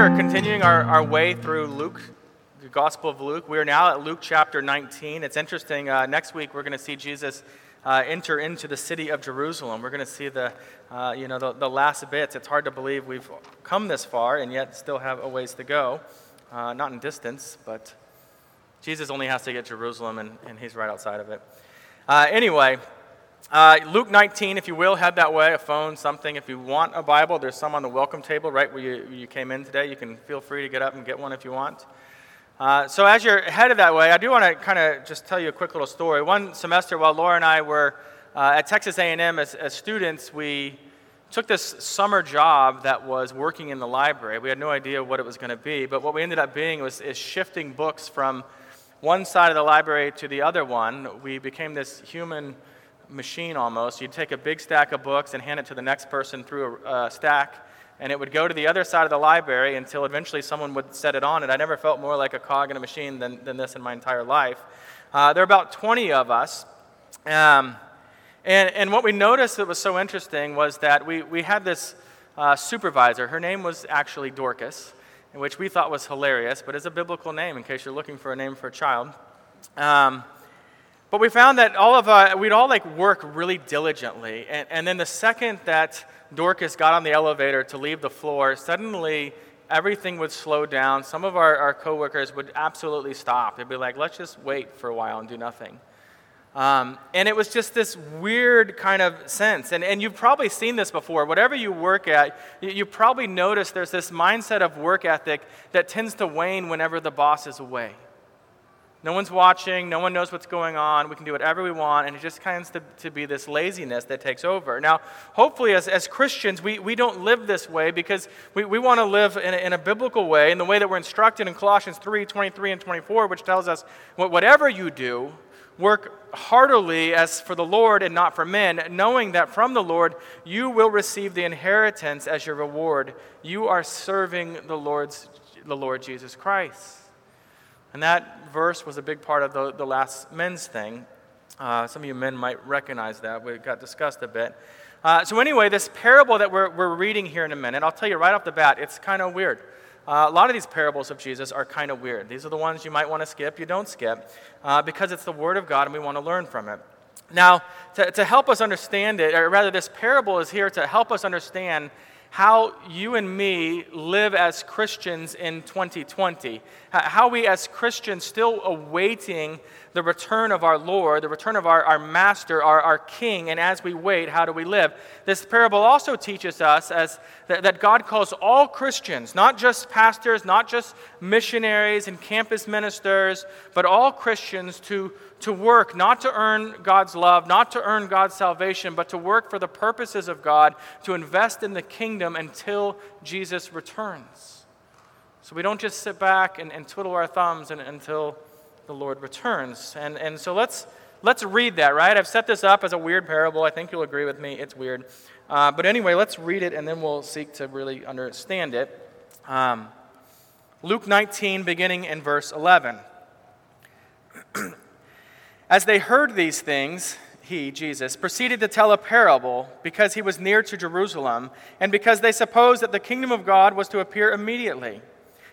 are continuing our, our way through Luke, the Gospel of Luke. We are now at Luke chapter 19. It's interesting. Uh, next week, we're going to see Jesus uh, enter into the city of Jerusalem. We're going to see the, uh, you know, the, the, last bits. It's hard to believe we've come this far and yet still have a ways to go. Uh, not in distance, but Jesus only has to get Jerusalem, and, and he's right outside of it. Uh, anyway, uh, Luke 19, if you will, head that way, a phone, something. If you want a Bible, there's some on the welcome table right where you, you came in today. You can feel free to get up and get one if you want. Uh, so, as you're headed that way, I do want to kind of just tell you a quick little story. One semester, while Laura and I were uh, at Texas A&M as, as students, we took this summer job that was working in the library. We had no idea what it was going to be, but what we ended up being was is shifting books from one side of the library to the other one. We became this human machine almost. You'd take a big stack of books and hand it to the next person through a, stack, and it would go to the other side of the library until eventually someone would set it on. And I never felt more like a cog in a machine than, than this in my entire life. Uh, there are about 20 of us. Um, and, and what we noticed that was so interesting was that we, we had this uh, supervisor. Her name was actually Dorcas, which we thought was hilarious, but is a biblical name in case you're looking for a name for a child. Um, but we found that all of uh, we'd all like work really diligently, and, and then the second that Dorcas got on the elevator to leave the floor, suddenly everything would slow down. Some of our, our coworkers would absolutely stop. They'd be like, "Let's just wait for a while and do nothing." Um, and it was just this weird kind of sense. And, and you've probably seen this before. Whatever you work at, you, you probably notice there's this mindset of work ethic that tends to wane whenever the boss is away. No one's watching, no one knows what's going on, we can do whatever we want, and it just tends to, to be this laziness that takes over. Now, hopefully, as, as Christians, we, we don't live this way because we, we want to live in a, in a biblical way, in the way that we're instructed in Colossians 3 23 and 24, which tells us whatever you do, work heartily as for the Lord and not for men, knowing that from the Lord you will receive the inheritance as your reward. You are serving the, Lord's, the Lord Jesus Christ. And that verse was a big part of the, the last men's thing. Uh, some of you men might recognize that. We got discussed a bit. Uh, so, anyway, this parable that we're, we're reading here in a minute, I'll tell you right off the bat, it's kind of weird. Uh, a lot of these parables of Jesus are kind of weird. These are the ones you might want to skip, you don't skip, uh, because it's the Word of God and we want to learn from it. Now, to, to help us understand it, or rather, this parable is here to help us understand how you and me live as Christians in 2020. How we, as Christians, still awaiting the return of our Lord, the return of our, our Master, our, our King, and as we wait, how do we live? This parable also teaches us as, that, God calls all Christians, not just pastors, not just missionaries and campus ministers, but all Christians to to work not to earn God's love, not to earn God's salvation, but to work for the purposes of God, to invest in the kingdom until Jesus returns. So we don't just sit back and, and twiddle our thumbs and, until the Lord returns. And, and so let's, let's read that, right? I've set this up as a weird parable. I think you'll agree with me. It's weird. Uh, but anyway, let's read it and then we'll seek to really understand it. Um, Luke 19, beginning in verse 11. As they heard these things, he, Jesus, proceeded to tell a parable because he was near to Jerusalem and because they supposed that the kingdom of God was to appear immediately.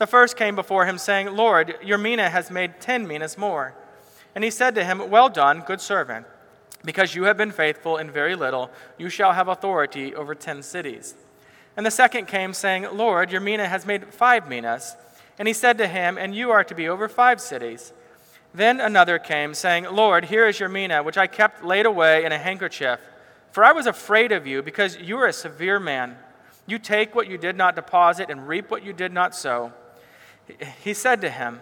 The first came before him, saying, Lord, your mina has made ten minas more. And he said to him, Well done, good servant. Because you have been faithful in very little, you shall have authority over ten cities. And the second came, saying, Lord, your mina has made five minas. And he said to him, And you are to be over five cities. Then another came, saying, Lord, here is your mina, which I kept laid away in a handkerchief. For I was afraid of you, because you are a severe man. You take what you did not deposit and reap what you did not sow. He said to him,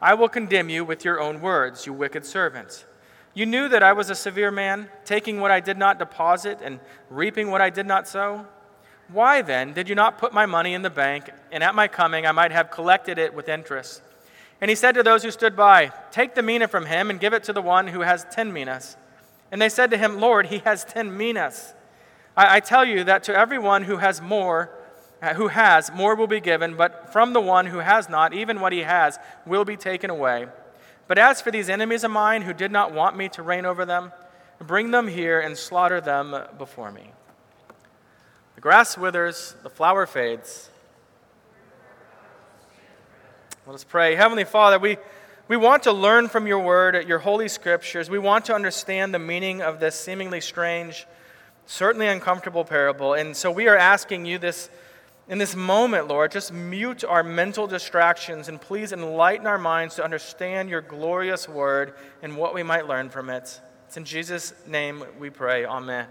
I will condemn you with your own words, you wicked servants. You knew that I was a severe man, taking what I did not deposit and reaping what I did not sow. Why then did you not put my money in the bank, and at my coming I might have collected it with interest? And he said to those who stood by, Take the mina from him and give it to the one who has ten minas. And they said to him, Lord, he has ten minas. I, I tell you that to everyone who has more, Uh, who has, more will be given, but from the one who has not, even what he has will be taken away. But as for these enemies of mine who did not want me to reign over them, bring them here and slaughter them before me. The grass withers, the flower fades. Let us pray. Heavenly Father, we, we want to learn from your word, your holy scriptures. We want to understand the meaning of this seemingly strange, certainly uncomfortable parable. And so we are asking you this in this moment, Lord, just mute our mental distractions and please enlighten our minds to understand your glorious word and what we might learn from it. It's in Jesus' name we pray. Amen.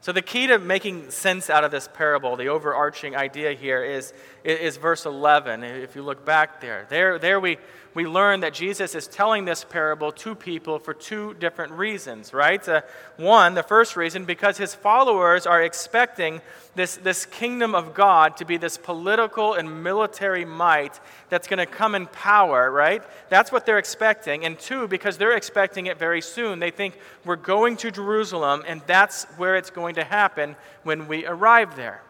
So, the key to making sense out of this parable, the overarching idea here, is, is verse 11. If you look back there, there, there we, we learn that Jesus is telling this parable to people for two different reasons, right? Uh, one, the first reason, because his followers are expecting this, this kingdom of God to be this political and military might that's going to come in power, right? That's what they're expecting. And two, because they're expecting it very soon. They think we're going to Jerusalem, and that's where it's going to happen when we arrive there.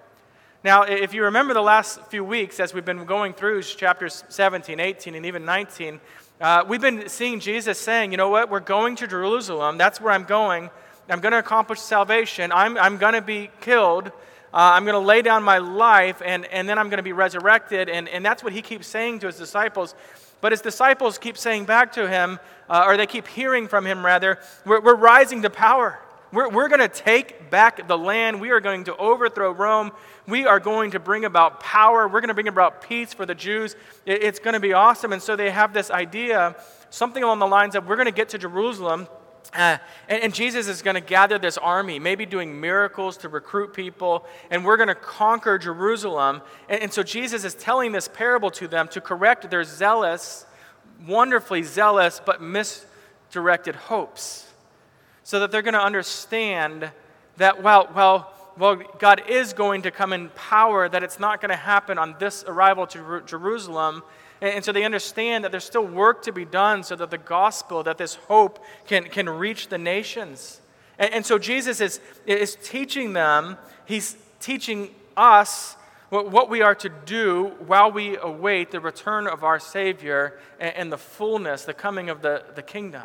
Now, if you remember the last few weeks as we've been going through chapters 17, 18, and even 19, uh, we've been seeing Jesus saying, you know what, we're going to Jerusalem. That's where I'm going. I'm going to accomplish salvation. I'm, I'm going to be killed. Uh, I'm going to lay down my life, and, and then I'm going to be resurrected. And, and that's what he keeps saying to his disciples. But his disciples keep saying back to him, uh, or they keep hearing from him rather, we're, we're rising to power. We're, we're going to take back the land. We are going to overthrow Rome. We are going to bring about power. We're going to bring about peace for the Jews. It, it's going to be awesome. And so they have this idea, something along the lines of we're going to get to Jerusalem. Uh, and, and, Jesus is going to gather this army, maybe doing miracles to recruit people, and we're going to conquer Jerusalem. And, and so Jesus is telling this parable to them to correct their zealous, wonderfully zealous, but misdirected hopes so that they're going to understand that well, while, while God is going to come in power, that it's not going to happen on this arrival to Jerusalem. And, so they understand that there's still work to be done so that the gospel, that this hope can, can reach the nations. And, and so Jesus is, is teaching them, he's teaching us what we are to do while we await the return of our Savior and, and the fullness, the coming of the, the kingdom.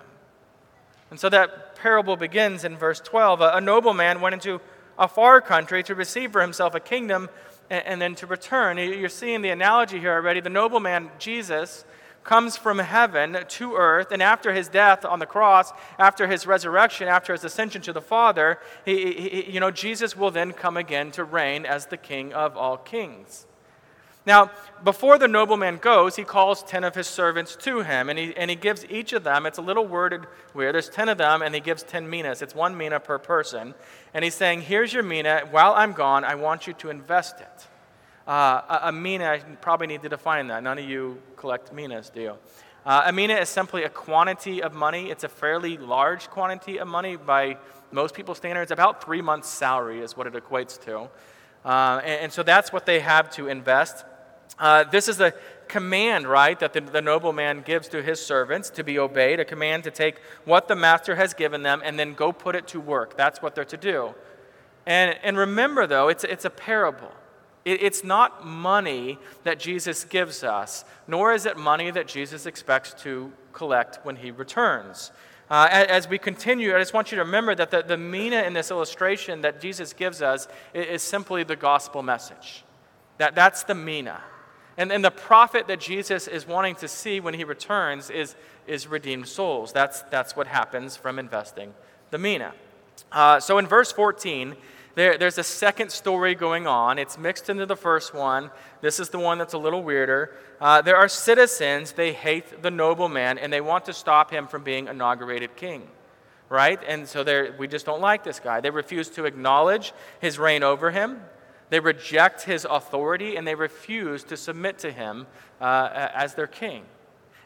And so that parable begins in verse 12. A, a nobleman went into a far country to receive for himself a kingdom and, and then to return. You're seeing the analogy here already. The nobleman, Jesus, comes from heaven to earth, and after his death on the cross, after his resurrection, after his ascension to the Father, he, he, you know, Jesus will then come again to reign as the King of all kings. Now, before the nobleman goes, he calls 10 of his servants to him, and he, and he gives each of them, it's a little worded weird, there's 10 of them, and he gives 10 minas. It's one mina per person. And he's saying, Here's your mina. While I'm gone, I want you to invest it. Uh, a, a mina, I probably need to define that. None of you collect minas, do you? Uh, a mina is simply a quantity of money. It's a fairly large quantity of money by most people's standards. About three months' salary is what it equates to. Uh, and, and so that's what they have to invest. Uh, this is a command, right, that the, the nobleman gives to his servants to be obeyed, a command to take what the master has given them and then go put it to work. That's what they're to do. And, and remember, though, it's, it's a parable. It, it's not money that Jesus gives us, nor is it money that Jesus expects to collect when he returns. Uh, as we continue, I just want you to remember that the, the mina in this illustration that Jesus gives us is, is simply the gospel message. That, that's the mina. And, and the profit that Jesus is wanting to see when he returns is, is redeemed souls. That's, that's what happens from investing the mina. Uh, so in verse 14, there, there's a second story going on. It's mixed into the first one. This is the one that's a little weirder. Uh, there are citizens, they hate the nobleman, and they want to stop him from being inaugurated king. Right? And so we just don't like this guy. They refuse to acknowledge his reign over him. They reject his authority and they refuse to submit to him uh, as their king.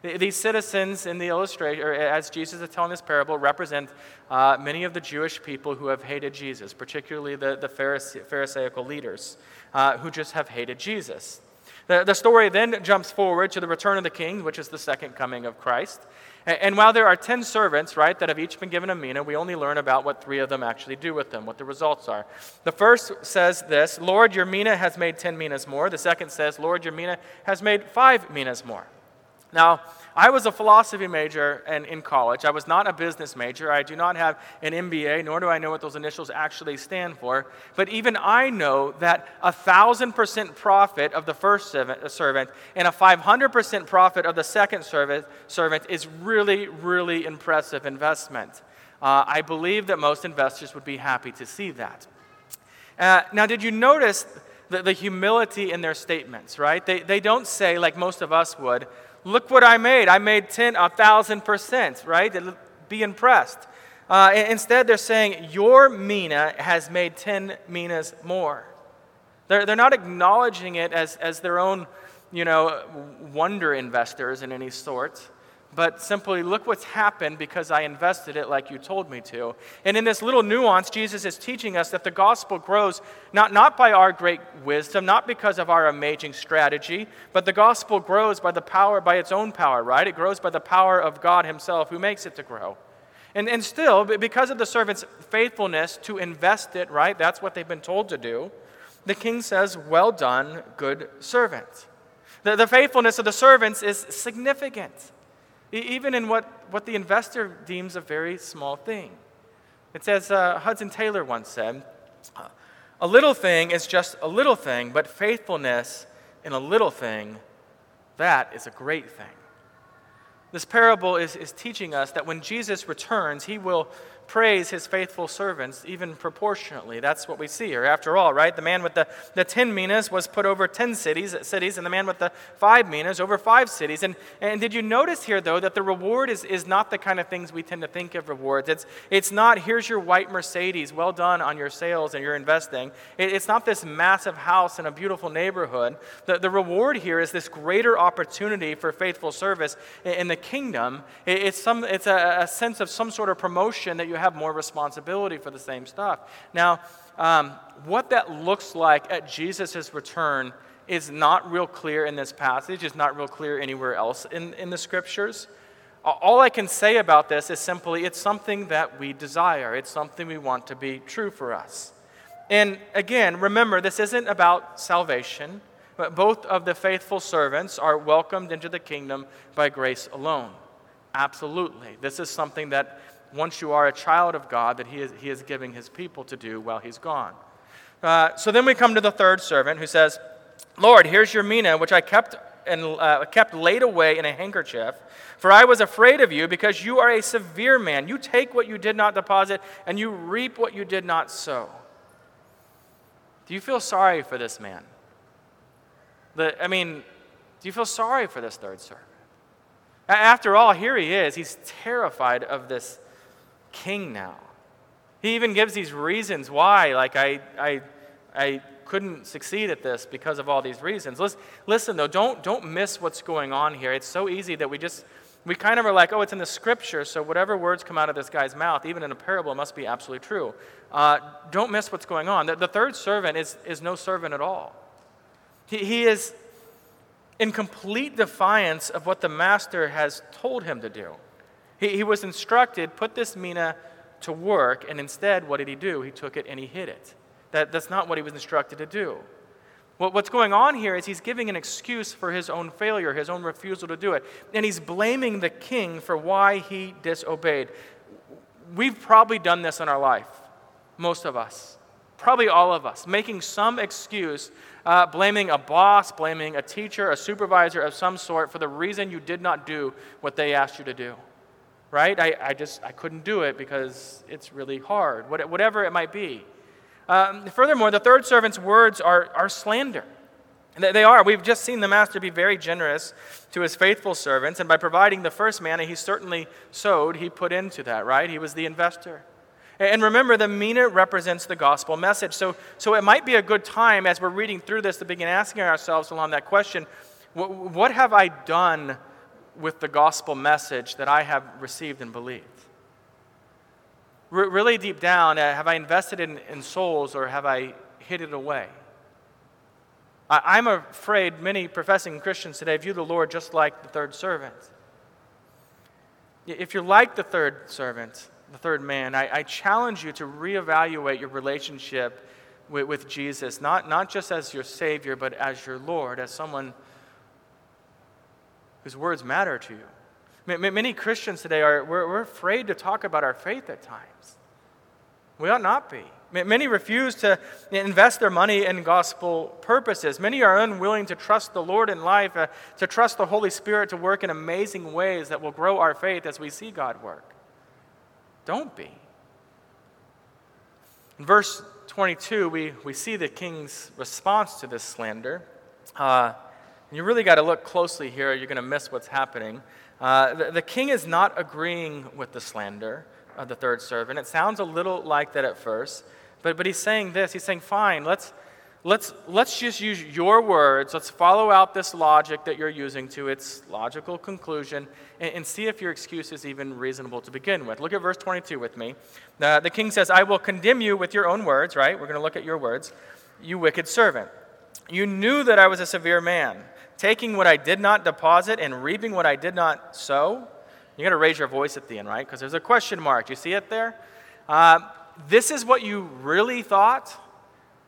These citizens in the illustration, or as Jesus is telling this parable, represent uh, many of the Jewish people who have hated Jesus, particularly the, the Pharisee, Pharisaical leaders uh, who just have hated Jesus. The, the story then jumps forward to the return of the king, which is the second coming of Christ. And, while there are 10 servants, right, that have each been given a mina, we only learn about what three of them actually do with them, what the results are. The first says this Lord, your mina has made 10 minas more. The second says, Lord, your mina has made five minas more. Now, I was a philosophy major in, in college. I was not a business major. I do not have an MBA, nor do I know what those initials actually stand for. But even I know that a thousand percent profit of the first servant, servant and a 500% profit of the second servant, servant is really, really impressive investment. Uh, I believe that most investors would be happy to see that. Uh, now, did you notice the, the humility in their statements, right? They, they don't say, like most of us would, Look what I made. I made 10, a thousand percent, right? Be impressed. Uh, instead, they're saying, Your mina has made 10 minas more. They're, they're not acknowledging it as, as their own, you know, wonder investors in any sort but simply look what's happened because I invested it like you told me to. And in this little nuance, Jesus is teaching us that the gospel grows not, not by our great wisdom, not because of our amazing strategy, but the gospel grows by the power, by its own power, right? It grows by the power of God Himself who makes it to grow. And, and still, because of the servant's faithfulness to invest it, right? That's what they've been told to do. The king says, Well done, good servant. The, the faithfulness of the servants is significant even in what, what the investor deems a very small thing. It's as uh, Hudson Taylor once said a little thing is just a little thing, but faithfulness in a little thing, that is a great thing. This parable is, is teaching us that when Jesus returns, he will praise his faithful servants, even proportionately. That's what we see here. After all, right? The man with the, the 10 minas was put over 10 cities, cities, and the man with the 5 minas over 5 cities. And, and did you notice here, though, that the reward is, is not the kind of things we tend to think of rewards? It's, it's not, here's your white Mercedes, well done on your sales and your investing. It, it's not this massive house in a beautiful neighborhood. The, the reward here is this greater opportunity for faithful service in, in the kingdom. It, it's, some, it's a, a sense of some sort of promotion that you have more responsibility for the same stuff. Now, um, what that looks like at Jesus' return is not real clear in this passage, it's not real clear anywhere else in, in the scriptures. All I can say about this is simply it's something that we desire, it's something we want to be true for us. And again, remember, this isn't about salvation, but both of the faithful servants are welcomed into the kingdom by grace alone. Absolutely. This is something that once you are a child of God, that he is, he is giving his people to do while he's gone. Uh, so then we come to the third servant who says, Lord, here's your mina, which I kept, and, uh, kept laid away in a handkerchief. For I was afraid of you because you are a severe man. You take what you did not deposit, and you reap what you did not sow. Do you feel sorry for this man? The, I mean, do you feel sorry for this third servant? After all, here he is. He's terrified of this king now. He even gives these reasons why, like, I, I, I couldn't succeed at this because of all these reasons. Listen, listen, though, don't, don't miss what's going on here. It's so easy that we just, we kind of are like, oh, it's in the scripture, so whatever words come out of this guy's mouth, even in a parable, must be absolutely true. Uh, don't miss what's going on. The, the, third servant is, is no servant at all. He, he is in complete defiance of what the master has told him to do. He, he was instructed, put this mina to work, and instead, what did he do? He took it and he hid it. That, that's not what he was instructed to do. What, what's going on here is he's giving an excuse for his own failure, his own refusal to do it. And he's blaming the king for why he disobeyed. We've probably done this in our life, most of us, probably all of us, making some excuse, uh, blaming a boss, blaming a teacher, a supervisor of some sort for the reason you did not do what they asked you to do right? I, I just I couldn't do it because it's really hard, whatever it might be. Um, furthermore, the third servant's words are, are slander. They are. We've just seen the master be very generous to his faithful servants, and by providing the first manna he certainly sowed, he put into that, right? He was the investor. And remember, the mina represents the gospel message. So, so it might be a good time as we're reading through this to begin asking ourselves along that question what have I done with the gospel message that I have received and believed? R- really deep down, uh, have I invested in, in souls or have I hid it away? I, I'm afraid many professing Christians today view the Lord just like the third servant. If you're like the third servant, the third man, I, I challenge you to reevaluate your relationship with, with Jesus, not, not just as your Savior, but as your Lord, as someone whose words matter to you. Many Christians today are we're, we're afraid to talk about our faith at times. We ought not be. Many refuse to invest their money in gospel purposes. Many are unwilling to trust the Lord in life, uh, to trust the Holy Spirit to work in amazing ways that will grow our faith as we see God work. Don't be. In verse 22, we, we see the king's response to this slander. Uh, you really got to look closely here, you're going to miss what's happening. Uh, the, the king is not agreeing with the slander of the third servant. It sounds a little like that at first, but, but he's saying this. He's saying, fine, let's, let's, let's just use your words. Let's follow out this logic that you're using to its logical conclusion and, and see if your excuse is even reasonable to begin with. Look at verse 22 with me. The, the king says, I will condemn you with your own words, right? We're going to look at your words. You wicked servant. You knew that I was a severe man, taking what I did not deposit and reaping what I did not sow. You're going to raise your voice at the end, right? Because there's a question mark. You see it there? Uh, this is what you really thought?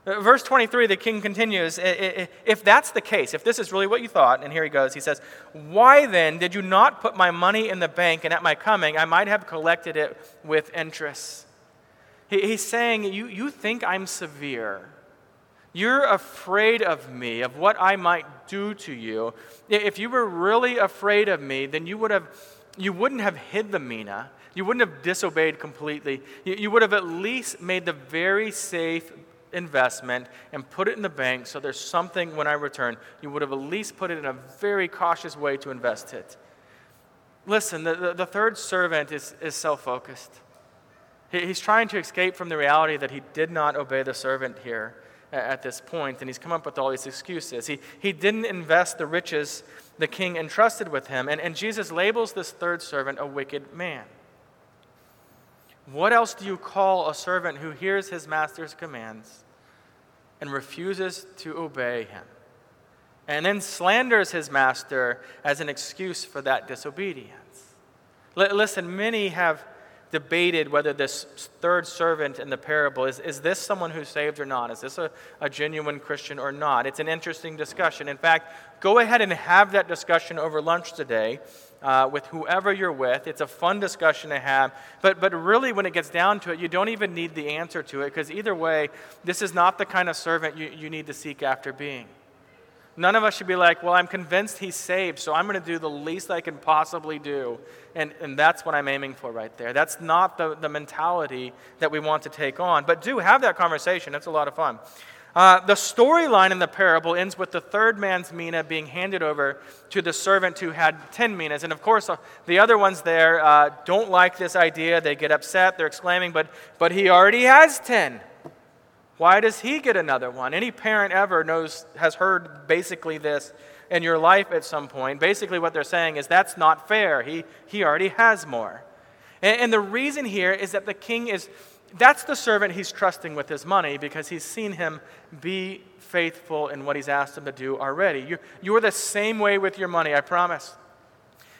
Uh, verse 23, the king continues If that's the case, if this is really what you thought, and here he goes, he says, Why then did you not put my money in the bank, and at my coming I might have collected it with interest? He's saying, You, you think I'm severe. You're afraid of me, of what I might do to you. If you were really afraid of me, then you would have you wouldn't have hid the mina. You wouldn't have disobeyed completely. You, would have at least made the very safe investment and put it in the bank so there's something when I return. You would have at least put it in a very cautious way to invest it. Listen, the, the, the third servant is, is self focused. He, he's trying to escape from the reality that he did not obey the servant here at this point, and he's come up with all these excuses. He, he didn't invest the riches the king entrusted with him, and, and Jesus labels this third servant a wicked man. What else do you call a servant who hears his master's commands and refuses to obey him? And then slanders his master as an excuse for that disobedience. L- listen, many have debated whether this third servant in the parable is, is this someone who's saved or not? Is this a, a genuine Christian or not? It's an interesting discussion. In fact, go ahead and have that discussion over lunch today uh, with whoever you're with. It's a fun discussion to have. But, but really, when it gets down to it, you don't even need the answer to it because either way, this is not the kind of servant you, you need to seek after being. None of us should be like, well, I'm convinced he's saved, so I'm going to do the least I can possibly do. And, and that's what I'm aiming for right there. That's not the, the mentality that we want to take on. But do have that conversation, it's a lot of fun. Uh, the storyline in the parable ends with the third man's mina being handed over to the servant who had 10 minas. And of course, uh, the other ones there uh, don't like this idea. They get upset. They're exclaiming, but, but he already has 10. Why does he get another one? Any parent ever knows, has heard basically this in your life at some point. Basically, what they're saying is that's not fair. He, he already has more. And, and the reason here is that the king is, that's the servant he's trusting with his money because he's seen him be faithful in what he's asked him to do already. You're, you're the same way with your money, I promise.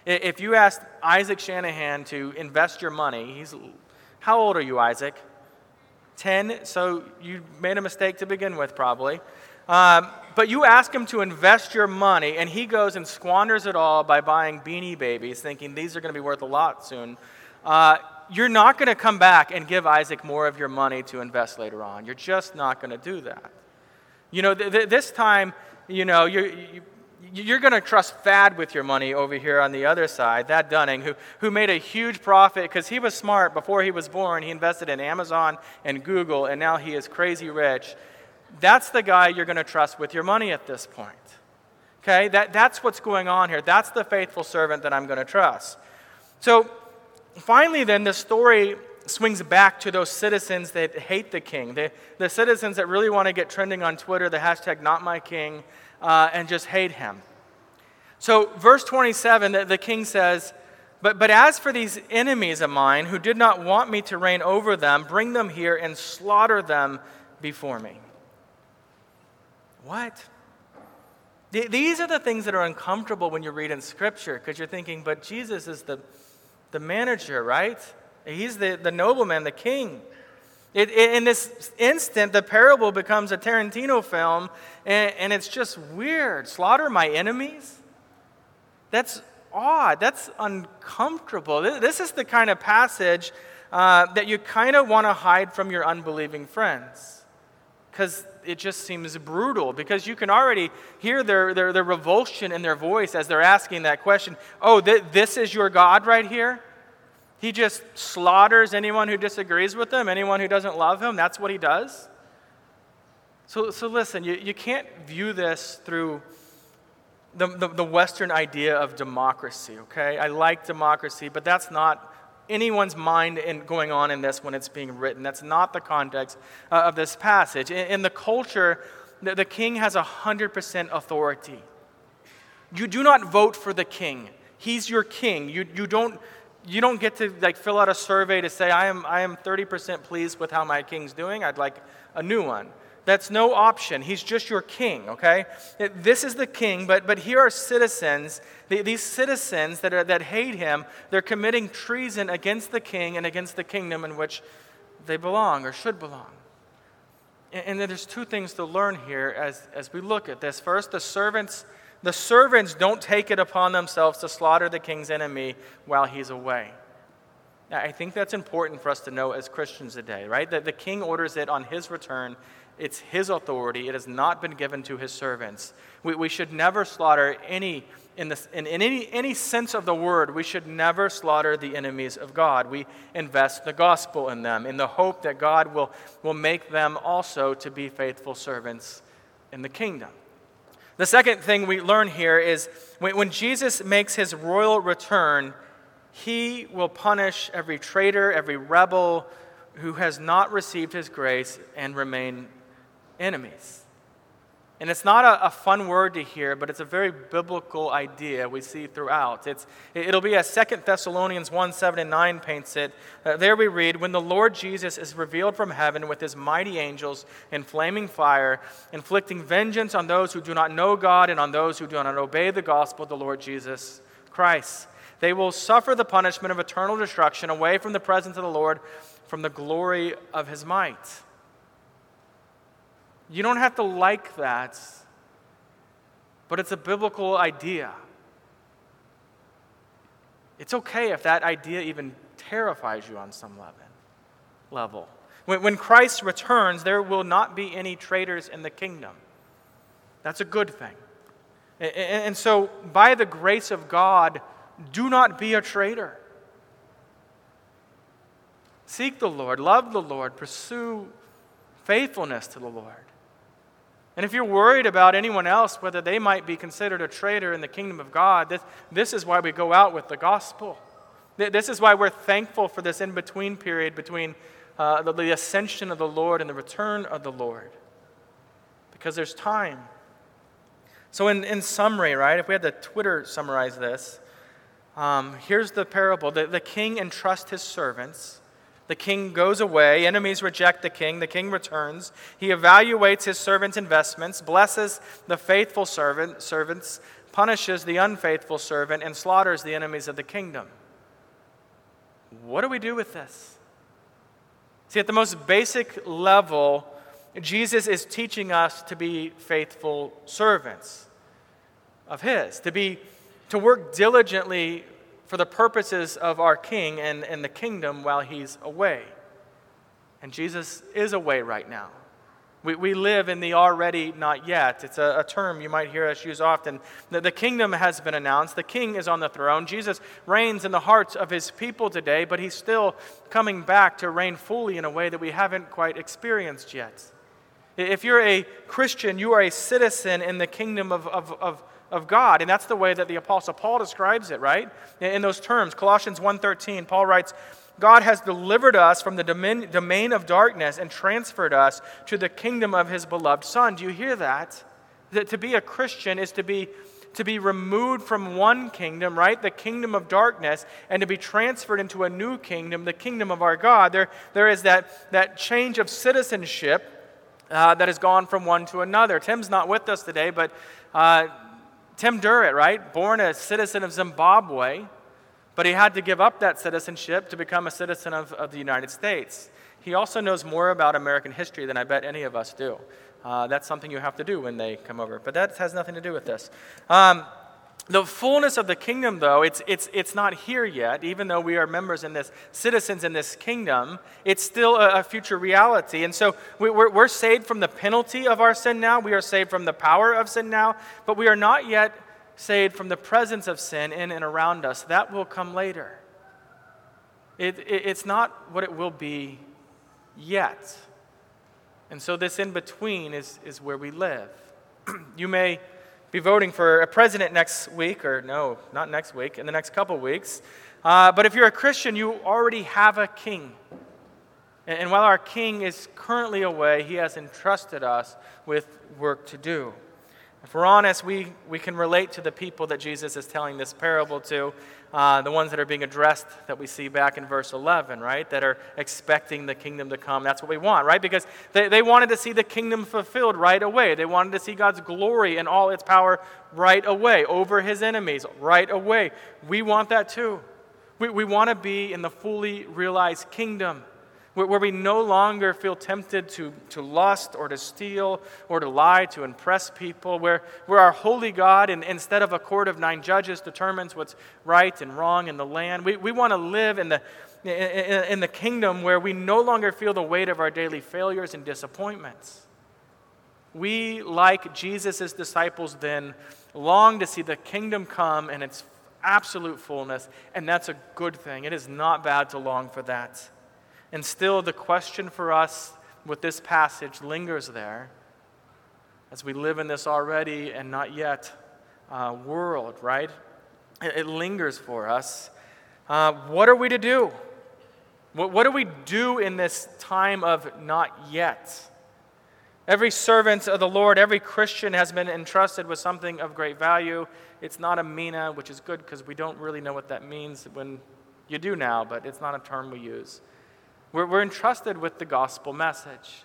If you asked Isaac Shanahan to invest your money, he's, how old are you, Isaac? 10, so you made a mistake to begin with, probably. Um, but you ask him to invest your money, and he goes and squanders it all by buying beanie babies, thinking these are going to be worth a lot soon. Uh, you're not going to come back and give Isaac more of your money to invest later on. You're just not going to do that. You know, th- th- this time, you know, you, you're going to trust Thad with your money over here on the other side, Thad Dunning, who, who made a huge profit because he was smart before he was born. He invested in Amazon and Google, and now he is crazy rich. That's the guy you're going to trust with your money at this point. Okay? That, that's what's going on here. That's the faithful servant that I'm going to trust. So, finally, then, the story swings back to those citizens that hate the king, the, the citizens that really want to get trending on Twitter, the hashtag not my king uh, and just hate him. So, verse 27, the, the king says, but, but as for these enemies of mine who did not want me to reign over them, bring them here and slaughter them before me. What? These are the things that are uncomfortable when you read in Scripture because you're thinking, but Jesus is the, the manager, right? He's the, the nobleman, the king. It, it, in this instant, the parable becomes a Tarantino film, and, and it's just weird. Slaughter my enemies? That's odd. That's uncomfortable. This is the kind of passage uh, that you kind of want to hide from your unbelieving friends because it just seems brutal. Because you can already hear their, their, their revulsion in their voice as they're asking that question Oh, th- this is your God right here? He just slaughters anyone who disagrees with him, anyone who doesn't love him. That's what he does. So, so listen, you, you can't view this through the, the, the Western idea of democracy, okay? I like democracy, but that's not anyone's mind in going on in this when it's being written. That's not the context uh, of this passage. In, in the culture, the, the king has 100% authority. You do not vote for the king. He's your king. You, you, don't, you don't get to like fill out a survey to say, I am, I am 30% pleased with how my king's doing. I'd like a new one. That's no option. He's just your king, okay? This is the king, but, but here are citizens. These citizens that, are, that hate him, they're committing treason against the king and against the kingdom in which they belong or should belong. And, and there's two things to learn here as, as we look at this. First, the servants, the servants don't take it upon themselves to slaughter the king's enemy while he's away. Now, I think that's important for us to know as Christians today, right? That the king orders it on his return it's his authority. It has not been given to his servants. We, we should never slaughter any, in, in, in any, any sense of the word, we should never slaughter the enemies of God. We invest the gospel in them in the hope that God will, will make them also to be faithful servants in the kingdom. The second thing we learn here is when, Jesus makes his royal return, he will punish every traitor, every rebel who has not received his grace and remain enemies. And it's not a, a, fun word to hear, but it's a very biblical idea we see throughout. It's, it'll be as 2 Thessalonians 1 7 and 9 paints it. Uh, there we read, When the Lord Jesus is revealed from heaven with his mighty angels in flaming fire, inflicting vengeance on those who do not know God and on those who do not obey the gospel of the Lord Jesus Christ. They will suffer the punishment of eternal destruction away from the presence of the Lord, from the glory of his might. You don't have to like that, but it's a biblical idea. It's okay if that idea even terrifies you on some level. When, Christ returns, there will not be any traitors in the kingdom. That's a good thing. And so, by the grace of God, do not be a traitor. Seek the Lord, love the Lord, pursue faithfulness to the Lord. And if you're worried about anyone else, whether they might be considered a traitor in the kingdom of God, this, this is why we go out with the gospel. This is why we're thankful for this in between period between uh, the, the ascension of the Lord and the return of the Lord. Because there's time. So, in, in summary, right, if we had to Twitter summarize this, um, here's the parable the, the king entrusts his servants the king goes away. Enemies reject the king. The king returns. He evaluates his servants' investments, blesses the faithful servant, servants, punishes the unfaithful servant, and slaughters the enemies of the kingdom. What do we do with this? See, at the most basic level, Jesus is teaching us to be faithful servants of His, to be to work diligently for the purposes of our King and, and the kingdom while he's away. And Jesus is away right now. We, we live in the already not yet. It's a, a term you might hear us use often. The, the kingdom has been announced, the king is on the throne. Jesus reigns in the hearts of his people today, but he's still coming back to reign fully in a way that we haven't quite experienced yet. If you're a Christian, you are a citizen in the kingdom of, of, of of God. And that's the way that the apostle Paul describes it, right? In those terms, Colossians 1:13, Paul writes, God has delivered us from the domain of darkness and transferred us to the kingdom of his beloved Son. Do you hear that? That to be a Christian is to be to be removed from one kingdom, right, the kingdom of darkness, and to be transferred into a new kingdom, the kingdom of our God. There, there is that, that change of citizenship uh, that has gone from one to another. Tim's not with us today, but uh, Tim Durrett, right, born a citizen of Zimbabwe, but he had to give up that citizenship to become a citizen of, of the United States. He also knows more about American history than I bet any of us do. Uh, that's something you have to do when they come over. But that has nothing to do with this. Um, the fullness of the kingdom, though, it's, it's, it's not here yet, even though we are members in this, citizens in this kingdom, it's still a, a future reality. And so we, we're, we're saved from the penalty of our sin now, we are saved from the power of sin now, but we are not yet saved from the presence of sin in and around us. That will come later. It, it, it's not what it will be yet. And so this in between is, is where we live. you may be voting for a president next week, or no, not next week, in the next couple weeks. Uh, but if you're a Christian, you already have a king. And, and while our king is currently away, he has entrusted us with work to do. If we're honest, we, we can relate to the people that Jesus is telling this parable to, uh, the ones that are being addressed that we see back in verse 11, right? That are expecting the kingdom to come. That's what we want, right? Because they, they wanted to see the kingdom fulfilled right away. They wanted to see God's glory and all its power right away over his enemies right away. We want that too. We, we want to be in the fully realized kingdom where we no longer feel tempted to, to lust or to steal or to lie to impress people, where, where our holy God, instead of a court of nine judges, determines what's right and wrong in the land. We, we want to live in the, in, in the kingdom where we no longer feel the weight of our daily failures and disappointments. We, like Jesus' disciples then, long to see the kingdom come in its absolute fullness, and that's a good thing. It is not bad to long for that. And still, the question for us with this passage lingers there as we live in this already and not yet uh, world, right? It, it, lingers for us. Uh, what are we to do? What, what do we do in this time of not yet? Every servant of the Lord, every Christian has been entrusted with something of great value. It's not a mina, which is good because we don't really know what that means when you do now, but it's not a term we use. We're, we're entrusted with the gospel message.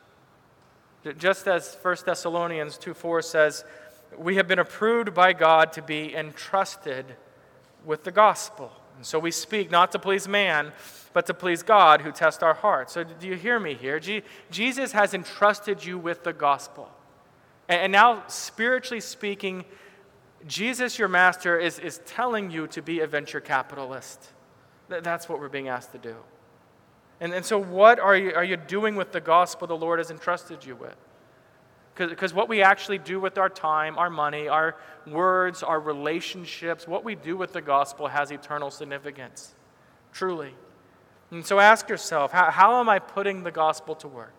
Just as 1 Thessalonians 2 4 says, we have been approved by God to be entrusted with the gospel. And so we speak not to please man, but to please God who tests our hearts. So, do you hear me here? Jesus has entrusted you with the gospel. And now, spiritually speaking, Jesus, your master, is, is telling you to be a venture capitalist. That's what we're being asked to do. And, and so, what are you, are you doing with the gospel the Lord has entrusted you with? Because what we actually do with our time, our money, our words, our relationships, what we do with the gospel has eternal significance, truly. And so ask yourself how, how am I putting the gospel to work?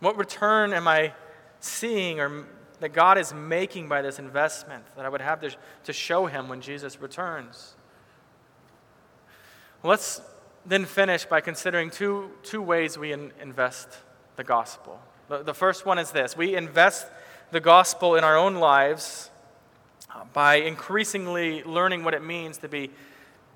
What return am I seeing or that God is making by this investment that I would have to, to show Him when Jesus returns? Let's then finish by considering two, two ways we in, invest the gospel. The, the first one is this we invest the gospel in our own lives uh, by increasingly learning what it means to be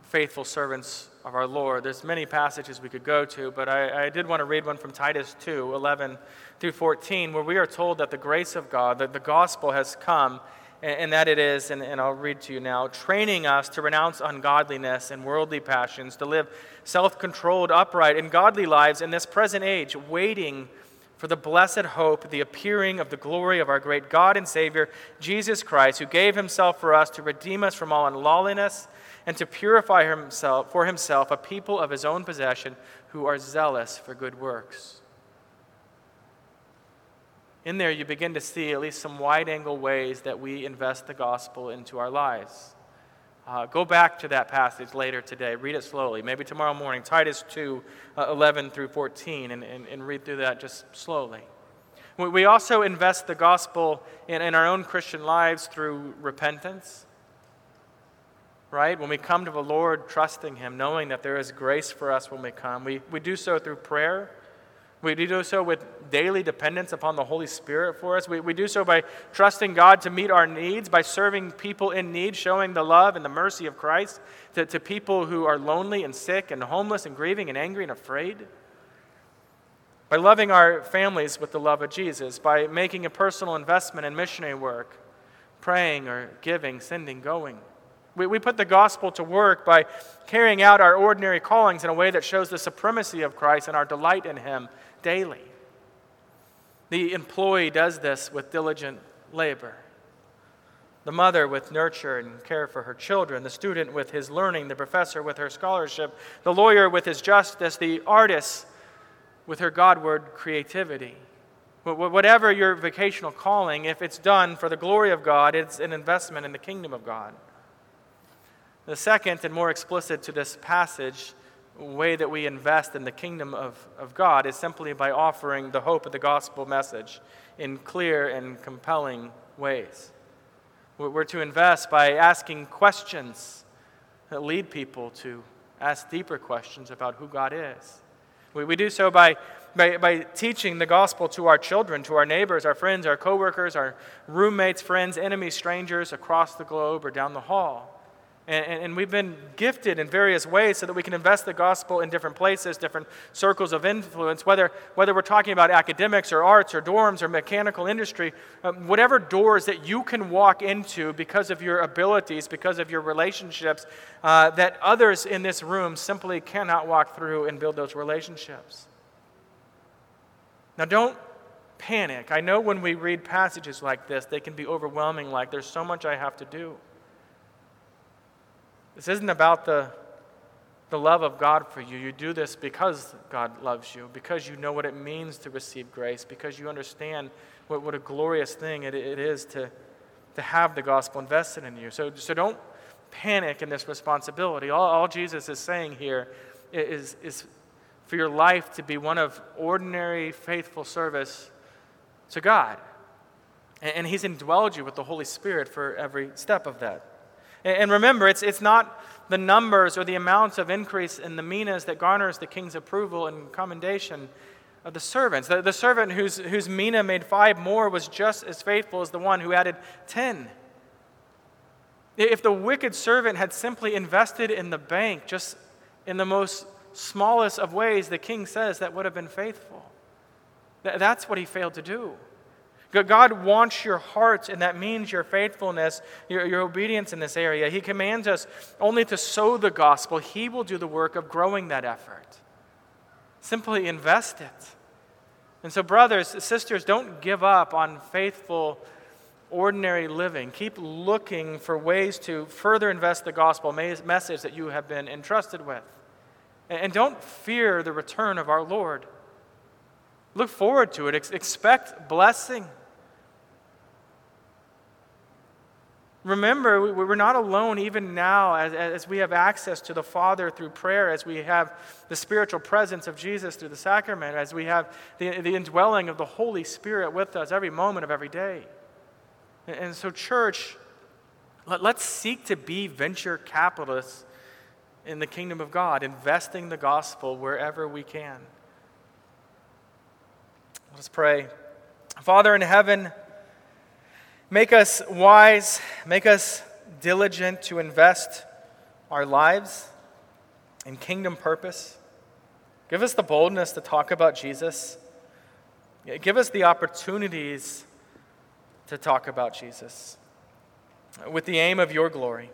faithful servants of our Lord. There's many passages we could go to, but I, I, did want to read one from Titus 2 11 through 14, where we are told that the grace of God, that the gospel has come and, that it is, and, and I'll read to you now, training us to renounce ungodliness and worldly passions, to live self controlled, upright, and godly lives in this present age, waiting for the blessed hope, the appearing of the glory of our great God and Savior, Jesus Christ, who gave himself for us to redeem us from all unlawliness and to purify himself, for himself a people of his own possession who are zealous for good works in there you begin to see at least some wide angle ways that we invest the gospel into our lives. Uh, go back to that passage later today. Read it slowly. Maybe tomorrow morning, Titus 2 uh, 11 through 14, and, and, and, read through that just slowly. We, we also invest the gospel in, in our own Christian lives through repentance. Right? When we come to the Lord, trusting Him, knowing that there is grace for us when we come, we, we do so through prayer We do so with daily dependence upon the Holy Spirit for us. We, we do so by trusting God to meet our needs, by serving people in need, showing the love and the mercy of Christ to, to people who are lonely and sick and homeless and grieving and angry and afraid. By loving our families with the love of Jesus, by making a personal investment in missionary work, praying or giving, sending, going. We, we put the gospel to work by carrying out our ordinary callings in a way that shows the supremacy of Christ and our delight in Him daily. The employee does this with diligent labor. The mother with nurture and care for her children, the student with his learning, the professor with her scholarship, the lawyer with his justice, the artist with her Godward creativity. Whatever your vocational calling, if it's done for the glory of God, it's an investment in the kingdom of God. The second and more explicit to this passage way that we invest in the kingdom of, of God is simply by offering the hope of the gospel message in clear and compelling ways. We're to invest by asking questions that lead people to ask deeper questions about who God is. We, we do so by, by, by teaching the gospel to our children, to our neighbors, our friends, our coworkers, our roommates, friends, enemies, strangers across the globe or down the hall. And, and, we've been gifted in various ways so that we can invest the gospel in different places, different circles of influence, whether, whether we're talking about academics or arts or dorms or mechanical industry, um, whatever doors that you can walk into because of your abilities, because of your relationships, uh, that others in this room simply cannot walk through and build those relationships. Now, don't panic. I know when we read passages like this, they can be overwhelming, like there's so much I have to do. This isn't about the, the love of God for you. You do this because God loves you, because you know what it means to receive grace, because you understand what, what a glorious thing it, it is to, to have the gospel invested in you. So, so don't panic in this responsibility. All, all Jesus is saying here is, is for your life to be one of ordinary, faithful service to God. And, and He's indwelled you with the Holy Spirit for every step of that. And remember, it's, it's not the numbers or the amounts of increase in the minas that garners the king's approval and commendation of the servants. The, the servant whose, whose mina made five more was just as faithful as the one who added ten. If the wicked servant had simply invested in the bank, just in the most smallest of ways, the king says that would have been faithful. That's what he failed to do. God wants your heart, and that means your faithfulness, your, your obedience in this area. He commands us only to sow the gospel. He will do the work of growing that effort. Simply invest it. And so, brothers, sisters, don't give up on faithful, ordinary living. Keep looking for ways to further invest the gospel message that you have been entrusted with. And don't fear the return of our Lord. Look forward to it, expect blessing. Remember, we're not alone even now as, as we have access to the Father through prayer, as we have the spiritual presence of Jesus through the sacrament, as we have the, the indwelling of the Holy Spirit with us every moment of every day. And, so, church, let, let's seek to be venture capitalists in the kingdom of God, investing the gospel wherever we can. Let's pray. Father in heaven, Make us wise, make us diligent to invest our lives in kingdom purpose. Give us the boldness to talk about Jesus. Give us the opportunities to talk about Jesus with the aim of your glory,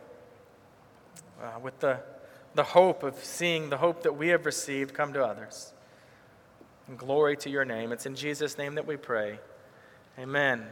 uh, with the, the hope of seeing the hope that we have received come to others. And glory to your name. It's in Jesus' name that we pray. Amen.